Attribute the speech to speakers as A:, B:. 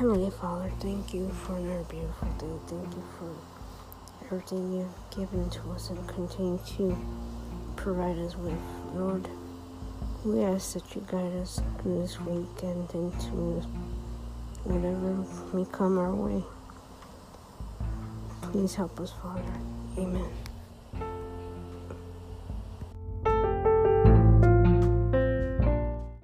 A: Heavenly Father, thank you for another beautiful day. Thank you for everything you've given to us and continue to provide us with. Lord, we ask that you guide us through this weekend and into whatever may come our way. Please help us, Father. Amen.